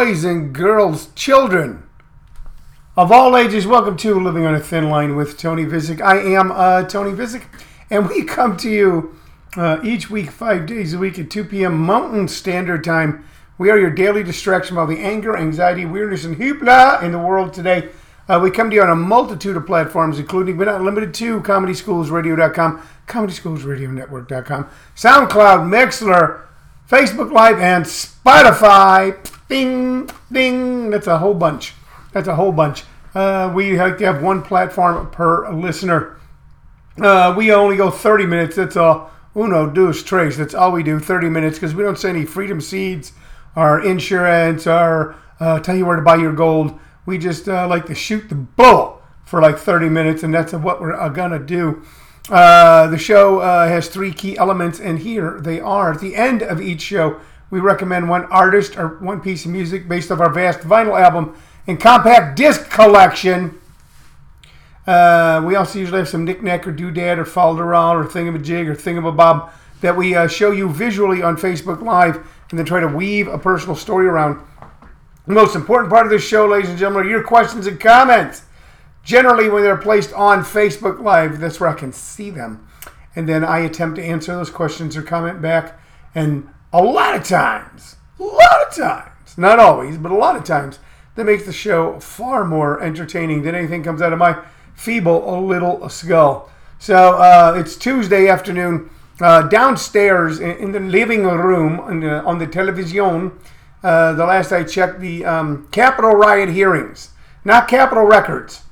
boys and girls, children of all ages. Welcome to Living on a Thin Line with Tony Vicich. I am uh, Tony Vicich, and we come to you uh, each week, five days a week at 2 p.m. Mountain Standard Time. We are your daily distraction about the anger, anxiety, weirdness, and hoopla in the world today. Uh, we come to you on a multitude of platforms, including but not limited to ComedySchoolsRadio.com, ComedySchoolsRadioNetwork.com, SoundCloud, Mixlr, Facebook Live, and Spotify. Ding, ding. That's a whole bunch. That's a whole bunch. Uh, we like to have one platform per listener. Uh, we only go 30 minutes. That's all. Uno, dos, tres. That's all we do. 30 minutes because we don't say any freedom seeds, our insurance, or uh, tell you where to buy your gold. We just uh, like to shoot the bull for like 30 minutes, and that's what we're uh, gonna do. Uh, the show has three key elements, and here they are. At the end of each show, we recommend one artist or one piece of music based off our vast vinyl album and compact disc collection. Uh, we also usually have some knickknack or doodad or falderall or thingamajig or thingamabob that we uh, show you visually on Facebook Live and then try to weave a personal story around. The most important part of this show, ladies and gentlemen, are your questions and comments generally when they're placed on Facebook Live, that's where I can see them. And then I attempt to answer those questions or comment back. And a lot of times, a lot of times, not always, but a lot of times, that makes the show far more entertaining than anything comes out of my feeble little skull. So uh, it's Tuesday afternoon. Uh, downstairs in, in, the living room on the, on the television, uh, the last I checked, the um, Capitol riot hearings, not Capitol records.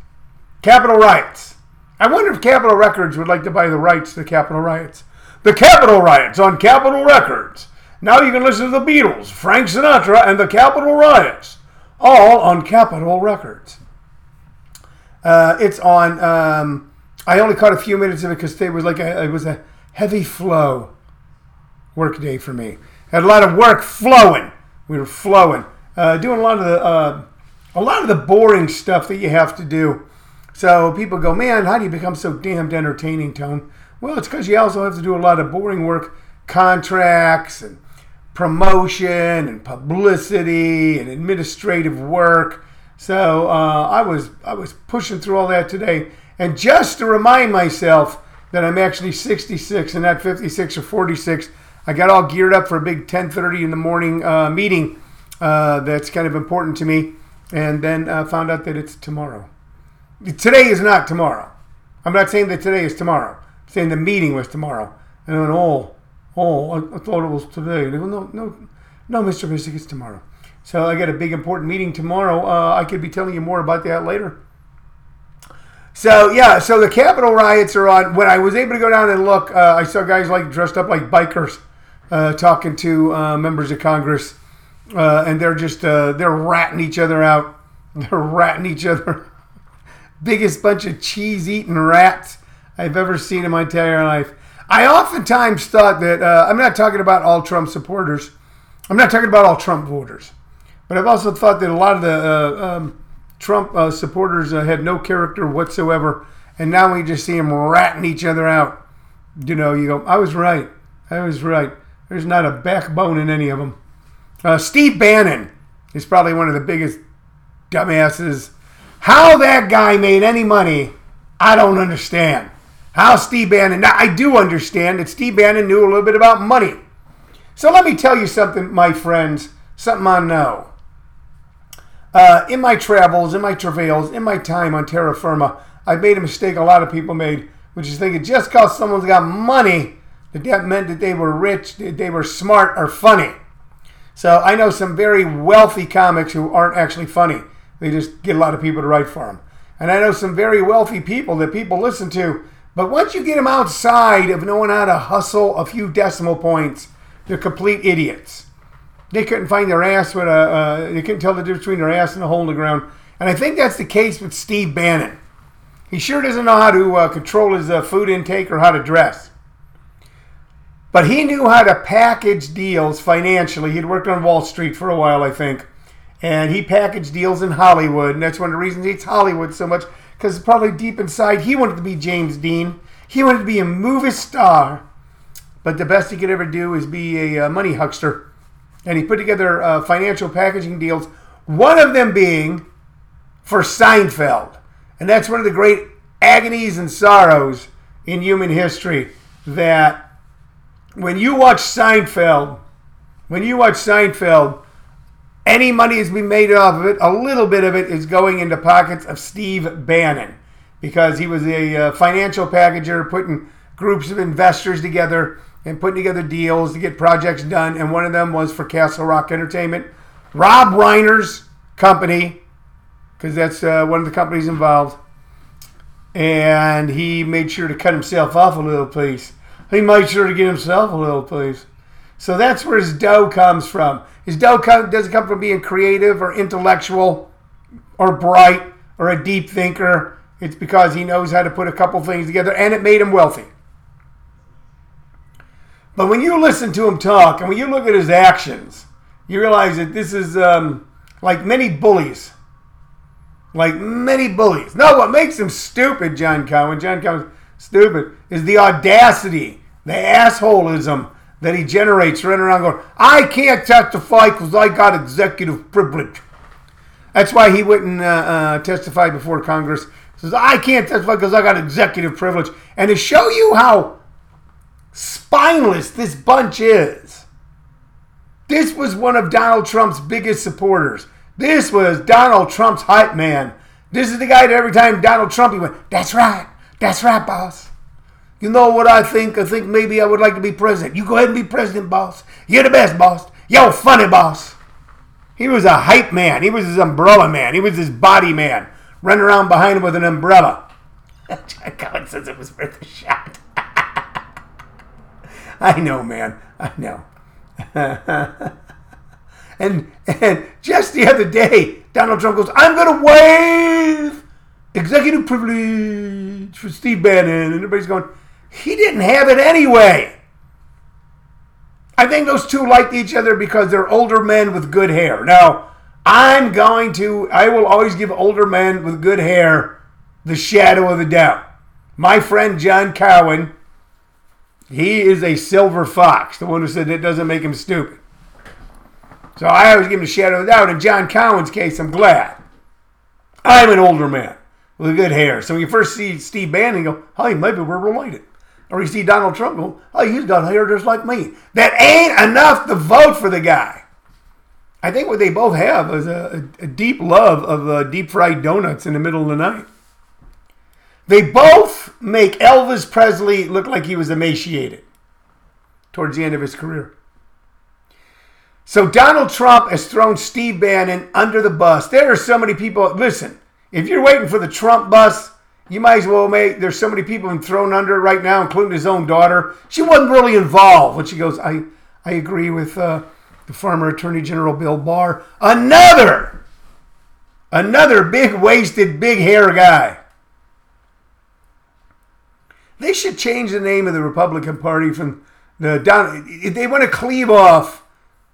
Capitol riots. I wonder if Capitol Records would like to buy the rights to the Capitol riots. The Capitol riots on Capitol Records. Now you can listen to the Beatles, Frank Sinatra, and the Capitol riots, all on Capitol Records. Uh, it's on. Um, I only caught a few minutes of it because it was like a, it was a heavy flow work day for me. Had a lot of work flowing. We were flowing, uh, doing a lot of the uh, a lot of the boring stuff that you have to do so people go, man, how do you become so damned entertaining, Tone? Well, it's because you also have to do a lot of boring work, contracts and promotion and publicity and administrative work. So uh, I was I was pushing through all that today, and just to remind myself that I'm actually 66 and not 56 or 46, I got all geared up for a big 10:30 in the morning uh, meeting uh, that's kind of important to me, and then uh, found out that it's tomorrow. Today is not tomorrow. I'm not saying that today is tomorrow. I'm saying the meeting was tomorrow. And went, oh, oh, I, I thought it was today. They go, no, no, no, Mr. Vicich, it's tomorrow. So I got a big important meeting tomorrow. Uh, I could be telling you more about that later. So yeah, so the Capitol riots are on. When I was able to go down and look, uh, I saw guys like dressed up like bikers uh, talking to uh, members of Congress, uh, and they're just uh, they're ratting each other out. They're ratting each other biggest bunch of cheese eating rats I've ever seen in my entire life. I oftentimes thought that uh, I'm not talking about all Trump supporters. I'm not talking about all Trump voters, but I've also thought that a lot of the uh, um, Trump uh, supporters uh, had no character whatsoever, and now we just see them ratting each other out. You know, you go, I was right. I was right. There's not a backbone in any of them. Uh, Steve Bannon is probably one of the biggest dumbasses how that guy made any money, I don't understand. How Steve Bannon, now I do understand that Steve Bannon knew a little bit about money. So let me tell you something, my friends, something I know. Uh, in my travels, in my travails, in my time on terra firma, I've made a mistake a lot of people made, which is thinking just because someone's got money, that that meant that they were rich, that they were smart or funny. So I know some very wealthy comics who aren't actually funny. They just get a lot of people to write for them. And I know some very wealthy people that people listen to. But once you get them outside of knowing how to hustle a few decimal points, they're complete idiots. They couldn't find their ass with a. Uh, they couldn't tell the difference between their ass and a hole in the ground. And I think that's the case with Steve Bannon. He sure doesn't know how to uh, control his uh, food intake or how to dress. But he knew how to package deals financially. He'd worked on Wall Street for a while, I think and he packaged deals in Hollywood, and that's one of the reasons he hates Hollywood so much because probably deep inside he wanted to be James Dean. He wanted to be a movie star, but the best he could ever do is be a uh, money huckster and he put together uh, financial packaging deals. One of them being for Seinfeld, and that's one of the great agonies and sorrows in human history. That when you watch Seinfeld, when you watch Seinfeld, any money is being made off of it. A little bit of it is going into pockets of Steve Bannon because he was a uh, financial packager, putting groups of investors together and putting together deals to get projects done. And one of them was for Castle Rock Entertainment. Rob Reiner's company, because that's uh, one of the companies involved. And he made sure to cut himself off a little piece. He made sure to get himself a little piece. So that's where his dough comes from. His come, doesn't come from being creative or intellectual or bright or a deep thinker. It's because he knows how to put a couple things together and it made him wealthy. But when you listen to him talk and when you look at his actions, you realize that this is um, like many bullies. Like many bullies. No, what makes him stupid, John Cowan, John Cowan's stupid, is the audacity, the assholeism that he generates running around going, I can't testify because I got executive privilege. That's why he wouldn't uh, uh, testify before Congress. He says, I can't testify because I got executive privilege. And to show you how spineless this bunch is, this was one of Donald Trump's biggest supporters. This was Donald Trump's hype man. This is the guy that every time Donald Trump, he went, That's right. That's right, boss. You know what I think? I think maybe I would like to be president. You go ahead and be president, boss. You're the best, boss. Yo, funny, boss. He was a hype man. He was his umbrella man. He was his body man. Running around behind him with an umbrella. John Cowan says it was worth a shot. I know, man. I know. and and just the other day, Donald Trump goes, "I'm going to waive executive privilege for Steve Bannon," and everybody's going, he didn't have it anyway. I think those two liked each other because they're older men with good hair. Now, I'm going to, I will always give older men with good hair the shadow of the doubt. My friend John Cowan, he is a silver fox, the one who said it doesn't make him stupid. So I always give him the shadow of the doubt. In John Cowan's case, I'm glad. I'm an older man with good hair. So when you first see Steve Bannon, you go, hey, maybe we're related. Or you see Donald Trump oh, he's got hair just like me. That ain't enough to vote for the guy. I think what they both have is a, a deep love of uh, deep fried donuts in the middle of the night. They both make Elvis Presley look like he was emaciated towards the end of his career. So Donald Trump has thrown Steve Bannon under the bus. There are so many people. Listen, if you're waiting for the Trump bus, you might as well make. There's so many people been thrown under right now, including his own daughter. She wasn't really involved. But she goes, I, I agree with uh, the former Attorney General Bill Barr. Another, another big waisted, big hair guy. They should change the name of the Republican Party from the down. If they want to cleave off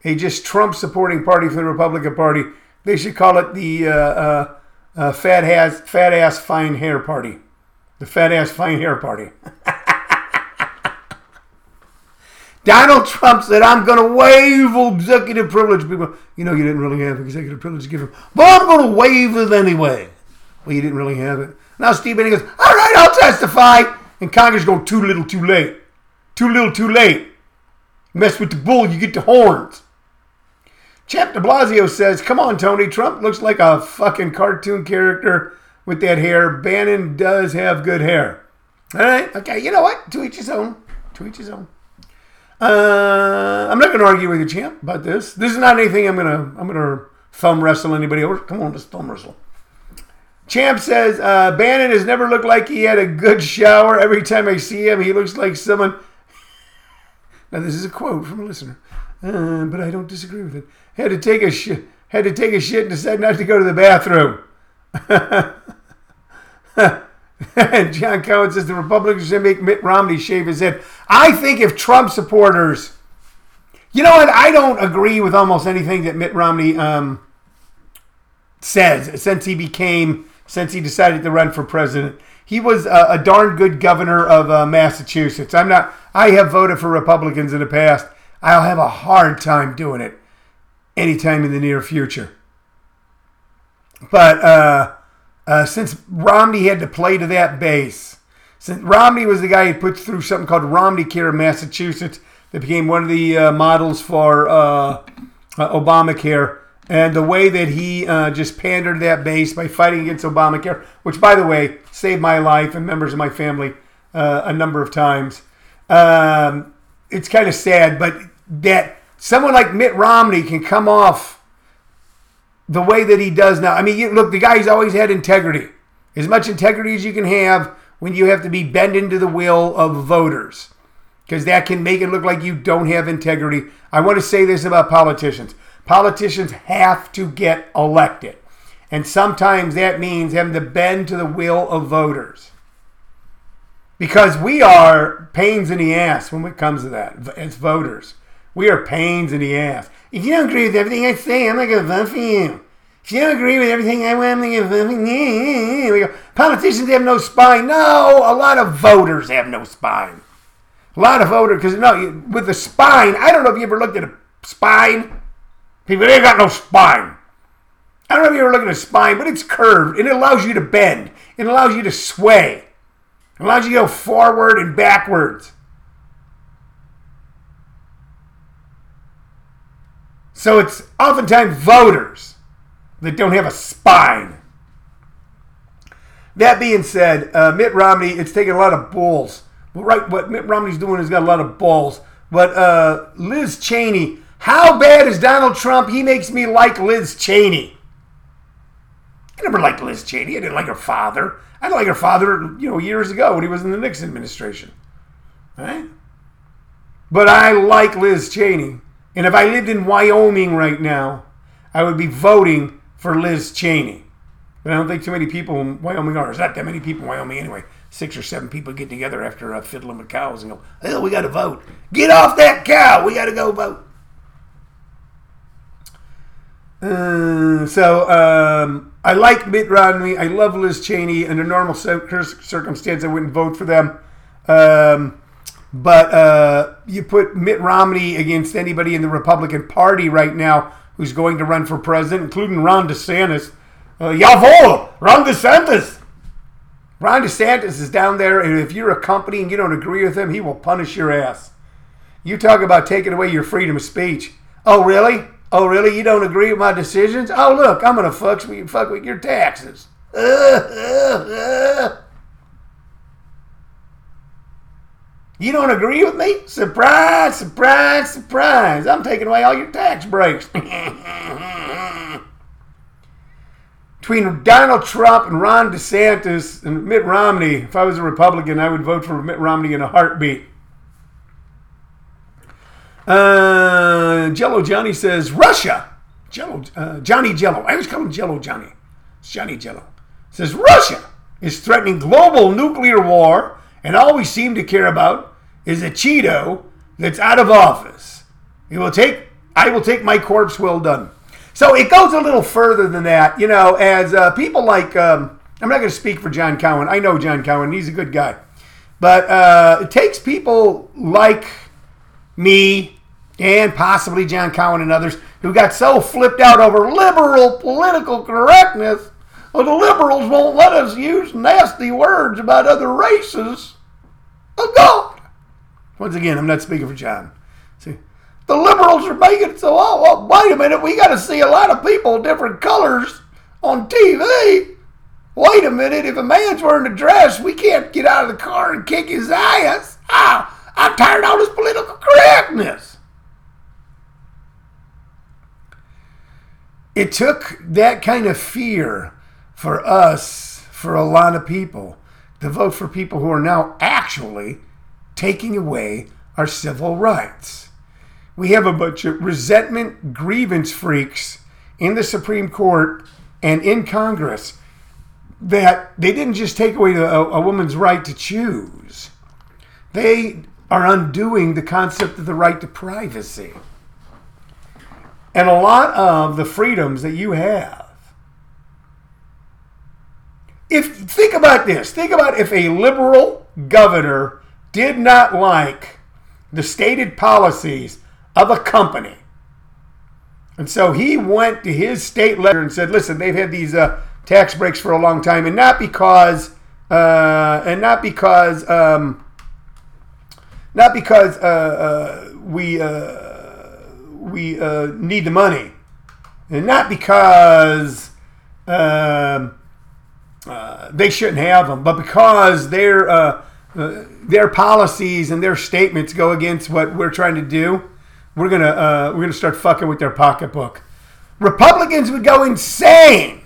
a just Trump supporting party from the Republican Party, they should call it the. Uh, uh, uh, fat ass, fat ass fine hair party. The fat ass fine hair party. Donald Trump said, I'm going to waive executive privilege. People, you know, you didn't really have executive privilege to give him, but I'm going to waive it anyway. Well, you didn't really have it. Now Steve Bannon goes, all right, I'll testify. And Congress go, too little, too late. Too little, too late. Mess with the bull, you get the horns. Champ de Blasio says, Come on, Tony. Trump looks like a fucking cartoon character with that hair. Bannon does have good hair. All right. Okay. You know what? To each his own. To each his own. Uh, I'm not going to argue with you, champ, about this. This is not anything I'm going to I'm going to thumb wrestle anybody over. Come on, let's thumb wrestle. Champ says uh, Bannon has never looked like he had a good shower. Every time I see him, he looks like someone. Now this is a quote from a listener, uh, but I don't disagree with it had to take a shit, had to take a shit and decided not to go to the bathroom. and John Cowan says the Republicans should make Mitt Romney shave his head. I think if Trump supporters, you know what? I don't agree with almost anything that Mitt Romney um, says since he became, since he decided to run for president. He was a, a darn good governor of uh, Massachusetts. I'm not. I have voted for Republicans in the past. I'll have a hard time doing it anytime in the near future. But uh, uh, since Romney had to play to that base, since Romney was the guy who put through something called Romney Care in Massachusetts that became one of the uh, models for uh, uh, Obamacare, and the way that he uh, just pandered that base by fighting against Obamacare, which, by the way, saved my life and members of my family a number of times. Um, it's kind of sad, but that someone like Mitt Romney can come off the way that he does now. I mean, look, the guy's always had integrity, as much integrity as you can have when you have to be bent into the will of voters, because that can make it look like you don't have integrity. I want to say this about politicians politicians have to get elected. And sometimes that means having to bend to the will of voters. Because we are pains in the ass when it comes to that as voters. We are pains in the ass. If you don't agree with everything I say, I'm not going to vote for you. If you don't agree with everything I want, I'm going to vote for you. Politicians have no spine. No, a lot of voters have no spine. A lot of voters, because no, with the spine, I don't know if you ever looked at a spine. People, they ain't got no spine. I don't know if you ever looked at a spine, but it's curved and it allows you to bend. It allows you to sway. It allows you to go forward and backwards. So it's oftentimes voters that don't have a spine. That being said, uh, Mitt Romney, it's taken a lot of balls. Right, what Mitt Romney's doing has got a lot of balls. But uh, Liz Cheney, how bad is Donald Trump? He makes me like Liz Cheney. I never liked Liz Cheney. I didn't like her father. I didn't like her father, you know, years ago when he was in the Nixon administration. Right? But I like Liz Cheney. And if I lived in Wyoming right now, I would be voting for Liz Cheney. But I don't think too many people in Wyoming are. There's not that many people in Wyoming anyway. Six or seven people get together after uh, fiddling with cows and go, hell, we got to vote. Get off that cow. We got to go vote. Uh, so um, I like Mitt Romney. I love Liz Cheney. Under normal circumstance, I wouldn't vote for them. Um, but uh, you put Mitt Romney against anybody in the Republican Party right now who's going to run for president, including Ron DeSantis. Uh, Jawohl, Ron DeSantis. Ron DeSantis is down there, and if you're a company and you don't agree with him, he will punish your ass. You talk about taking away your freedom of speech. Oh, really? Oh, really? You don't agree with my decisions? Oh, look, I'm going to fuck, fuck with your taxes. Uh, uh, uh. You don't agree with me? Surprise, surprise, surprise. I'm taking away all your tax breaks. Between Donald Trump and Ron DeSantis and Mitt Romney, if I was a Republican, I would vote for Mitt Romney in a heartbeat. Uh, Jello Johnny says Russia. Jello, uh, Johnny Jello. I always call him Jello Johnny. It's Johnny Jello. Says Russia is threatening global nuclear war and all we seem to care about is a Cheeto that's out of office. He will take, I will take my corpse well done. So it goes a little further than that, you know, as uh, people like, um, I'm not going to speak for John Cowan. I know John Cowan, he's a good guy. But uh, it takes people like me and possibly John Cowan and others who got so flipped out over liberal political correctness well, the liberals won't let us use nasty words about other races of God. Once again, I'm not speaking for John. See, the liberals are making it so, oh, well, wait a minute, we got to see a lot of people different colors on TV. Wait a minute, if a man's wearing a dress, we can't get out of the car and kick his ass. Ah, I'm tired of all this political correctness. It took that kind of fear for us, for a lot of people, to vote for people who are now actually taking away our civil rights. We have a bunch of resentment grievance freaks in the Supreme Court and in Congress that they didn't just take away a, a woman's right to choose, they are undoing the concept of the right to privacy. And a lot of the freedoms that you have. If think about this, think about if a liberal governor did not like the stated policies of a company, And so he went to his state letter and said, listen, they've had these uh, tax breaks for a long time, and not because, uh, and not because, um, not because uh, uh we uh, we uh, need the money, and not because um, they shouldn't have them, but because their their policies and their statements go against what we're trying to do we're gonna uh, we're gonna start fucking with their pocketbook. Republicans would go insane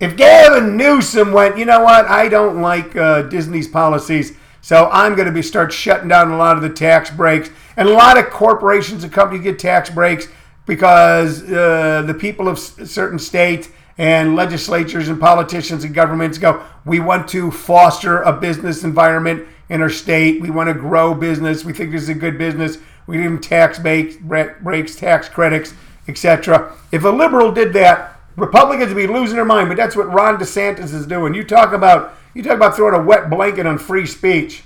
if Gavin Newsom went. You know what? I don't like uh, Disney's policies, so I'm going to be start shutting down a lot of the tax breaks, and a lot of corporations and companies get tax breaks because uh, the people of certain states and legislatures and politicians and governments go, we want to foster a business environment in our state. We want to grow business. We think this is a good business. We give them tax breaks, tax credits, etc. If a liberal did that, Republicans would be losing their mind. But that's what Ron DeSantis is doing. You talk about you talk about throwing a wet blanket on free speech.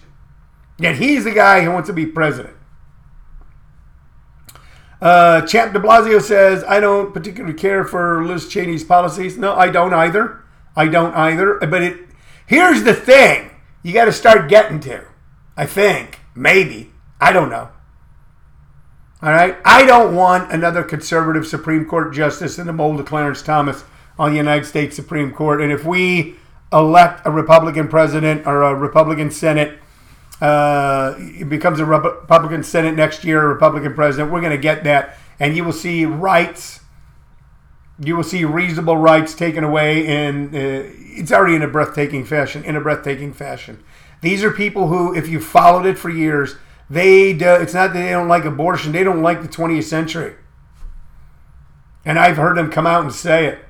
Yet he's the guy who wants to be president. Uh, Champ de Blasio says, I don't particularly care for Liz Cheney's policies. No, I don't either. I don't either. But it here's the thing you got to start getting to. I think. Maybe. I don't know. All right. I don't want another conservative Supreme Court justice in the mold of Clarence Thomas on the United States Supreme Court. And if we elect a Republican president or a Republican Senate, uh, it becomes a Republican Senate next year, a Republican president, we're going to get that. And you will see rights, you will see reasonable rights taken away. And uh, it's already in a breathtaking fashion, in a breathtaking fashion. These are people who, if you followed it for years, they do, it's not that they don't like abortion; they don't like the 20th century. And I've heard them come out and say it.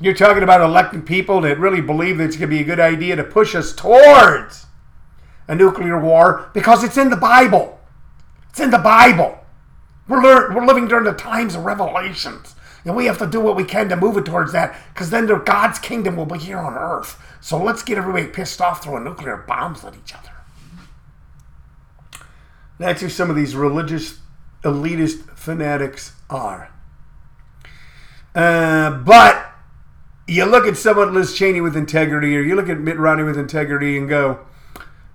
You're talking about elected people that really believe that it's going to be a good idea to push us towards a nuclear war because it's in the Bible. It's in the Bible. We're, lear- we're living during the times of revelations. And we have to do what we can to move it towards that because then God's kingdom will be here on earth. So let's get everybody pissed off throwing nuclear bombs at each other. That's who some of these religious elitist fanatics are. Uh, but you look at someone Liz Cheney with integrity, or you look at Mitt Romney with integrity, and go,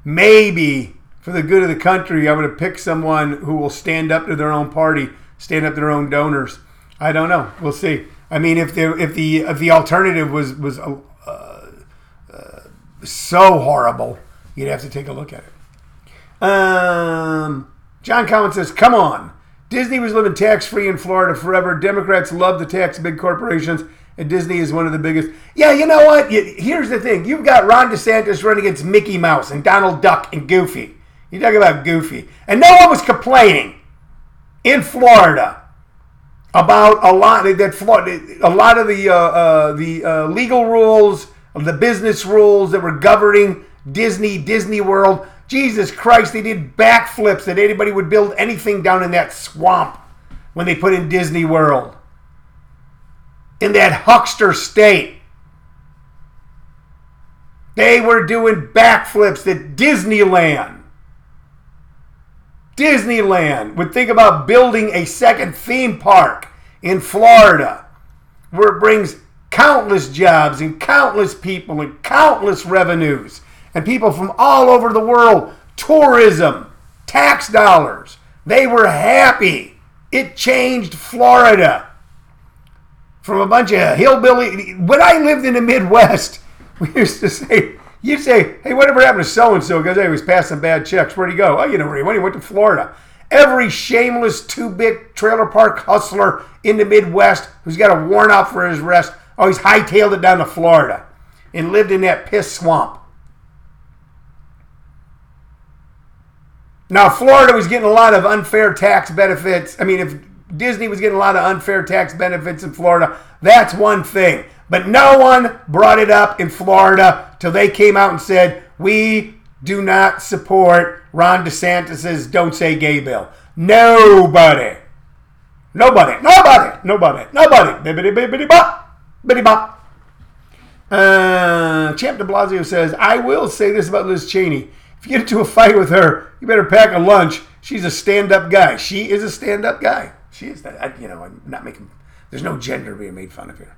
maybe for the good of the country, I'm going to pick someone who will stand up to their own party, stand up to their own donors. I don't know. We'll see. I mean, if the if the if the alternative was was uh, uh, so horrible, you'd have to take a look at it. Um, John Collins says, "Come on, Disney was living tax free in Florida forever. Democrats love to tax big corporations." And Disney is one of the biggest. Yeah, you know what? Here's the thing: you've got Ron DeSantis running against Mickey Mouse and Donald Duck and Goofy. You talk about Goofy, and no one was complaining in Florida about a lot that Florida, a lot of the uh, uh, the uh, legal rules, the business rules that were governing Disney, Disney World Jesus Christ, they did backflips that anybody would build anything down in that swamp when they put in Disney World. In that huckster state. They were doing backflips at Disneyland. Disneyland would think about building a second theme park in Florida where it brings countless jobs and countless people and countless revenues and people from all over the world, tourism, tax dollars. They were happy. It changed Florida from a bunch of hillbilly. When I lived in the Midwest, we used to say, you'd say, hey, whatever happened to so and so? Because he was passing bad checks. Where'd he go? Oh, you know where he went. He went to Florida. Every shameless two bit trailer park hustler in the Midwest who's got a warrant out for his arrest, oh, he's hightailed it down to Florida and lived in that piss swamp. Now, Florida was getting a lot of unfair tax benefits. I mean, if Disney was getting a lot of unfair tax benefits in Florida, that's one thing. But no one brought it up in Florida till they came out and said, we do not support Ron DeSantis's Don't Say Gay bill. Nobody. Nobody. Nobody. Nobody. Nobody. Bibbidi bibbidi bop. Bibbidi bop. Uh, Champ de Blasio says, I will say this about Liz Cheney. If you get into a fight with her, you better pack a lunch. She's a stand up guy. She is a stand up guy. She is that. I, you know, I'm not making. There's no gender being made fun of here.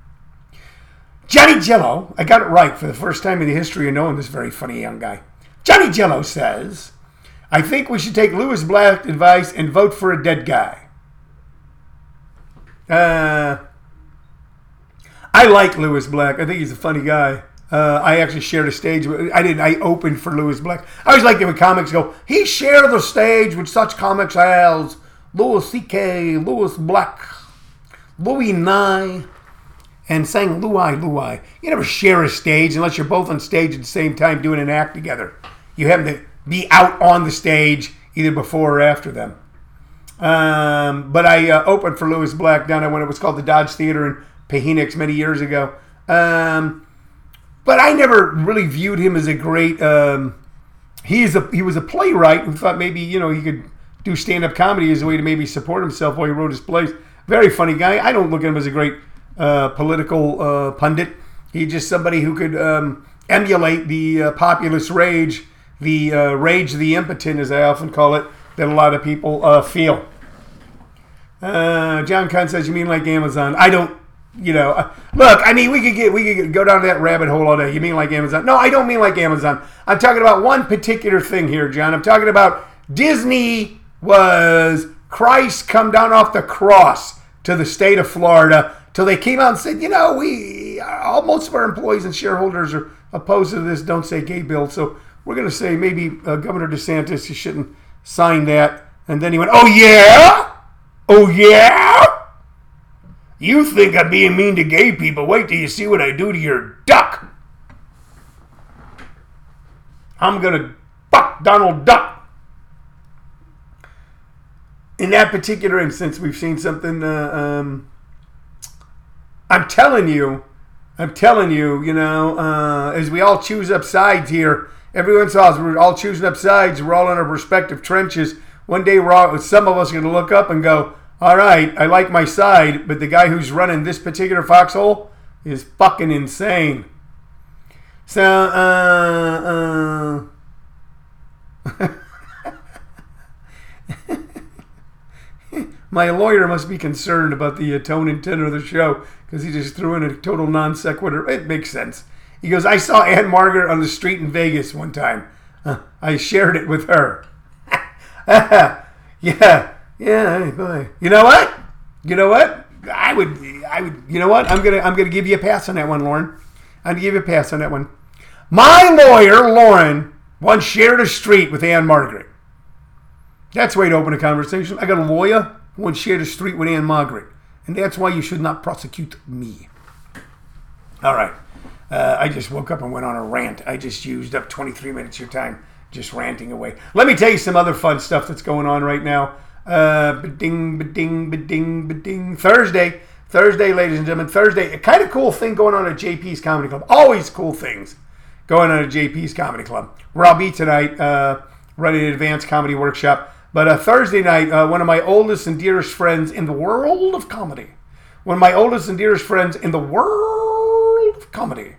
Johnny Jello, I got it right for the first time in the history of knowing this very funny young guy. Johnny Jello says, I think we should take Lewis Black advice and vote for a dead guy. Uh, I like Lewis Black. I think he's a funny guy. Uh, I actually shared a stage. With, I didn't. I opened for Lewis Black. I always like it when comics go. He shared the stage with such comics as Louis C.K., Lewis Black, Louis Nye, and sang Louis Louis. You never share a stage unless you're both on stage at the same time doing an act together. You happen to be out on the stage either before or after them. Um, but I uh, opened for Lewis Black down at when it was called the Dodge Theater in Phoenix many years ago. Um, but I never really viewed him as a great. Um, he is a he was a playwright who thought maybe you know he could do stand up comedy as a way to maybe support himself while he wrote his plays. Very funny guy. I don't look at him as a great uh, political uh, pundit. He's just somebody who could um, emulate the uh, populist rage, the uh, rage of the impotent, as I often call it, that a lot of people uh, feel. Uh, John Kahn says, "You mean like Amazon?" I don't. You know, look. I mean, we could get we could go down that rabbit hole all day. You mean like Amazon? No, I don't mean like Amazon. I'm talking about one particular thing here, John. I'm talking about Disney was Christ come down off the cross to the state of Florida till they came out and said, you know, we all most of our employees and shareholders are opposed to this. Don't say gay bill. So we're going to say maybe uh, Governor DeSantis you shouldn't sign that. And then he went, oh yeah. Oh, yeah? You think I'm being mean to gay people? Wait till you see what I do to your duck. I'm going to fuck Donald Duck. In that particular instance, we've seen something. Uh, um, I'm telling you, I'm telling you, you know, uh, as we all choose up sides here, everyone saw us, we're all choosing up sides, we're all in our respective trenches one day we're all, some of us are going to look up and go, all right, I like my side, but the guy who's running this particular foxhole is fucking insane. So, uh, uh, my lawyer must be concerned about the uh, tone and tenor of the show because he just threw in a total non sequitur. It makes sense. He goes, I saw Ann-Margret on the street in Vegas one time. Uh, I shared it with her. yeah, yeah. Boy. You know what? You know what? I would, I would. You know what? I'm gonna, I'm gonna give you a pass on that one, Lauren. I'm gonna give you a pass on that one. My lawyer, Lauren, once shared a street with Ann-Margret. That's the way to open a conversation. I got a lawyer once shared a street with Ann-Margret, and that's why you should not prosecute me. All right. Uh, I just woke up and went on a rant. I just used up 23 minutes of your time just ranting away. Let me tell you some other fun stuff that's going on right now. Uh, ba-ding, ba-ding, ba-ding, ba-ding. Thursday, Thursday, ladies and gentlemen, Thursday. A kind of cool thing going on at JP's Comedy Club. Always cool things going on at JP's Comedy Club. Where I'll be tonight, uh, running an advanced comedy workshop. But uh, Thursday night, uh, one of my oldest and dearest friends in the world of comedy, one of my oldest and dearest friends in the world of comedy,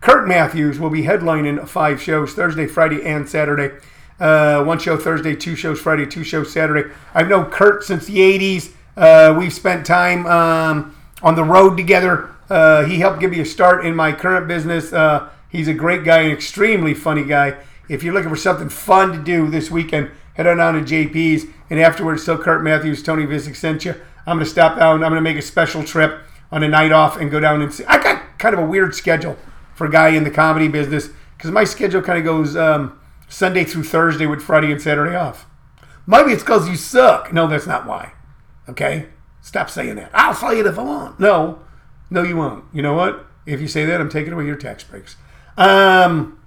Kurt Matthews will be headlining five shows Thursday, Friday, and Saturday. Uh, one show Thursday, two shows Friday, two shows Saturday. I've known Kurt since the 80s. Uh, we've spent time um, on the road together. Uh, he helped give me a start in my current business. Uh, he's a great guy, an extremely funny guy. If you're looking for something fun to do this weekend, head on down to JP's. And afterwards, so Kurt Matthews, Tony Vicich sent you. I'm going to stop down. I'm going to make a special trip on a night off and go down and see. I got kind of a weird schedule for a guy in the comedy business because my schedule kind of goes um, Sunday through Thursday with Friday and Saturday off. Maybe it's because you suck. No, that's not why. Okay? Stop saying that. I'll say it if I want. No, no, you won't. You know what? If you say that, I'm taking away your tax breaks. Um,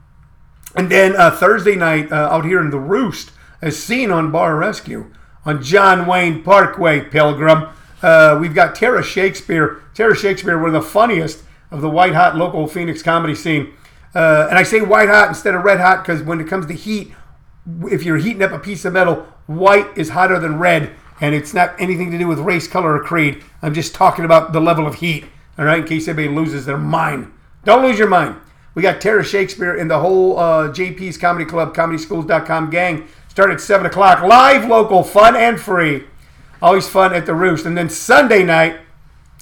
and then uh, Thursday night uh, out here in the Roost, as seen on Bar Rescue on John Wayne Parkway, Pilgrim. Uh, we've got Tara Shakespeare. Tara Shakespeare, one of the funniest of the white hot local Phoenix comedy scene. Uh, and I say white hot instead of red hot because when it comes to heat, if you're heating up a piece of metal, white is hotter than red, and it's not anything to do with race, color, or creed. I'm just talking about the level of heat. All right, in case anybody loses their mind. Don't lose your mind. We got Tara Shakespeare and the whole uh, JP's Comedy Club, ComedySchools.com gang. Start at 7 o'clock. Live, local, fun, and free. Always fun at the Roost. And then Sunday night,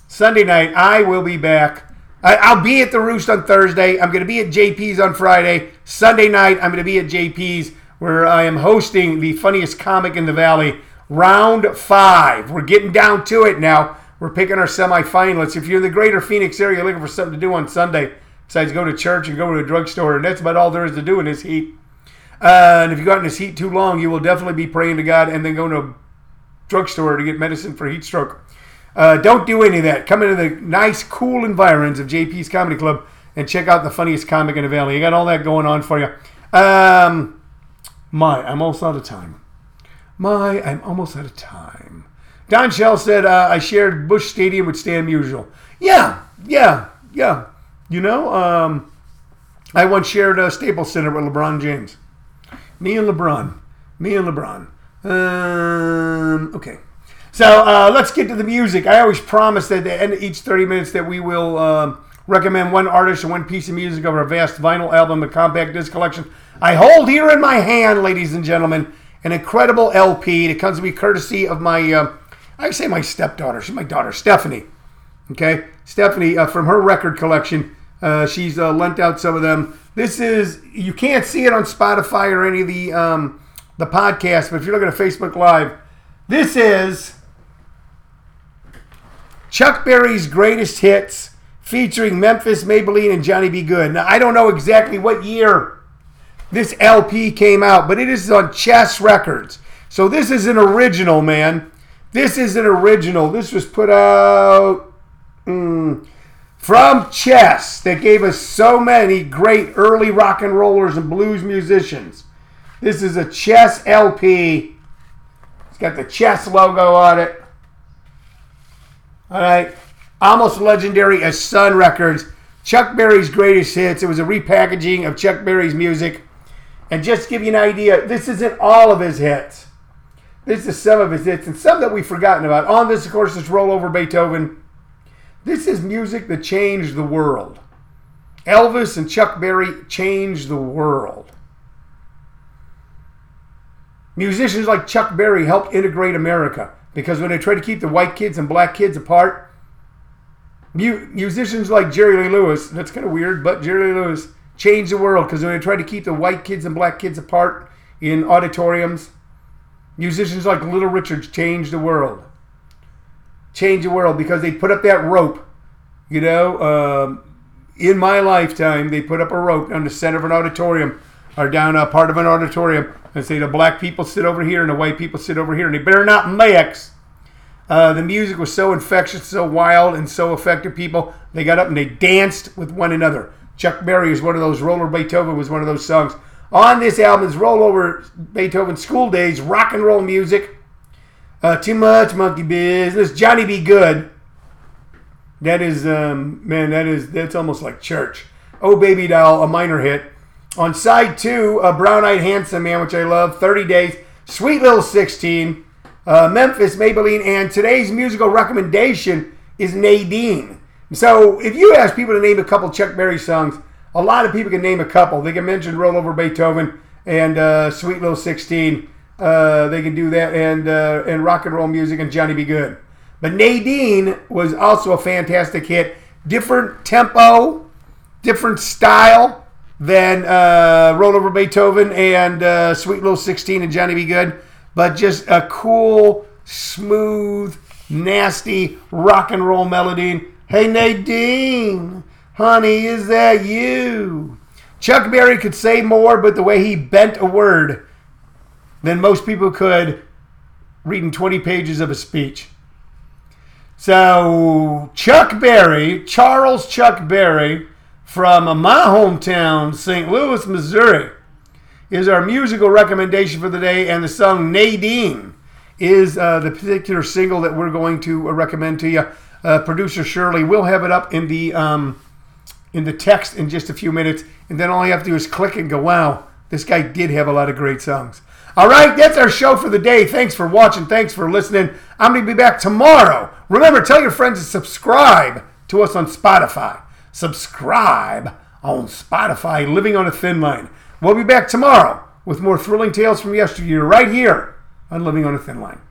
Sunday night, I will be back. I, will be at the Roost on Thursday. I'm going to be at JP's on Friday. Sunday night, I'm going to be at JP's where I am hosting the funniest comic in the Valley, round five. We're getting down to it now. We're picking our semifinalists. If you're in the greater Phoenix area looking for something to do on Sunday, besides go to church and go to a drugstore, and that's about all there is to do in this heat. And if you got in this heat too long, you will definitely be praying to God and then going to a drugstore to get medicine for heat stroke. Uh, don't do any of that. Come into the nice, cool environs of JP's Comedy Club and check out the funniest comic in the valley. You got all that going on for you. Um, my, I'm almost out of time. My, I'm almost out of time. Don Shell said, uh, I shared Busch Stadium with Stan Musial. Yeah, yeah, yeah. You know, um, I once shared a Staples Center with LeBron James. Me and LeBron. Me and LeBron. Um, okay. So uh, let's get to the music. I always promise that at the end of each 30 minutes that we will um, recommend one artist or one piece of music of our vast vinyl album and compact disc collection. I hold here in my hand, ladies and gentlemen, an incredible LP that comes to me courtesy of my, uh, I say my stepdaughter. She's my daughter, Stephanie. Okay, Stephanie uh, from her record collection. Uh, she's uh, lent out some of them. This is you can't see it on Spotify or any of the um, the podcast, but if you're looking at Facebook Live, this is Chuck Berry's greatest hits featuring Memphis, Maybellene, and Johnny B. Goode. Now, I don't know exactly what year this LP came out, but it is on Chess Records. So this is an original, man. This is an original. This was put out mm, from Chess that gave us so many great early rock and rollers and blues musicians. This is a Chess LP. It's got the Chess logo on it. All right. Almost legendary as Sun Records. Chuck Berry's greatest hits. It was a repackaging of Chuck Berry's music. And just to give you an idea, this isn't all of his hits. This is some of his hits and some that we've forgotten about. On this, of course, is Roll Over Beethoven. This is music that changed the world. Elvis and Chuck Berry changed the world. Musicians like Chuck Berry helped integrate America. Because when they tried to keep the white kids and black kids apart, mu- musicians like Jerry Lee Lewis, that's kind of weird, but Jerry Lee Lewis changed the world because when they tried to keep the white kids and black kids apart in auditoriums, musicians like Little Richard changed the world. Changed the world because they put up that rope. You know, um, in my lifetime, they put up a rope on the center of an auditorium or down a part of an auditorium and say the black people sit over here and the white people sit over here, and they better not mix. Uh, the music was so infectious, so wild, and so affected people. They got up and they danced with one another. Chuck Berry is one of those. Roller Beethoven was one of those songs. On this album is Roll Over Beethoven School Days, rock and roll music. Uh, too much monkey business. Johnny B. Goode. That is, um, man, that is that's almost like church. Oh Baby Doll, a minor hit. On side two, a brown eyed handsome man, which I love, 30 days, Sweet Little 16, uh, Memphis, Maybellene, and today's musical recommendation is Nadine. So if you ask people to name a couple Chuck Berry songs, a lot of people can name a couple. They can mention Roll Over Beethoven and uh, Sweet Little 16. Uh, they can do that and uh, and rock and roll music and Johnny B. Goode. But Nadine was also a fantastic hit. Different tempo, different style than uh, Roll Over Beethoven and uh, Sweet Little 16 and Johnny B. Goode, but just a cool, smooth, nasty rock and roll melody. Hey Nadine, honey, is that you? Chuck Berry could say more, but the way he bent a word than most people could reading 20 pages of a speech. So, Chuck Berry, Charles Chuck Berry, from my hometown, St. Louis, Missouri, is our musical recommendation for the day, and the song Nadine is uh, the particular single that we're going to uh, recommend to you. Uh, Producer Shirley will have it up in the um, in the text in just a few minutes, and then all you have to do is click and go, "Wow, this guy did have a lot of great songs." All right, that's our show for the day. Thanks for watching. Thanks for listening. I'm going to be back tomorrow. Remember, tell your friends to subscribe to us on Spotify subscribe on Spotify, Living on a Thin Line. We'll be back tomorrow with more thrilling tales from yesteryear right here on Living on a Thin Line.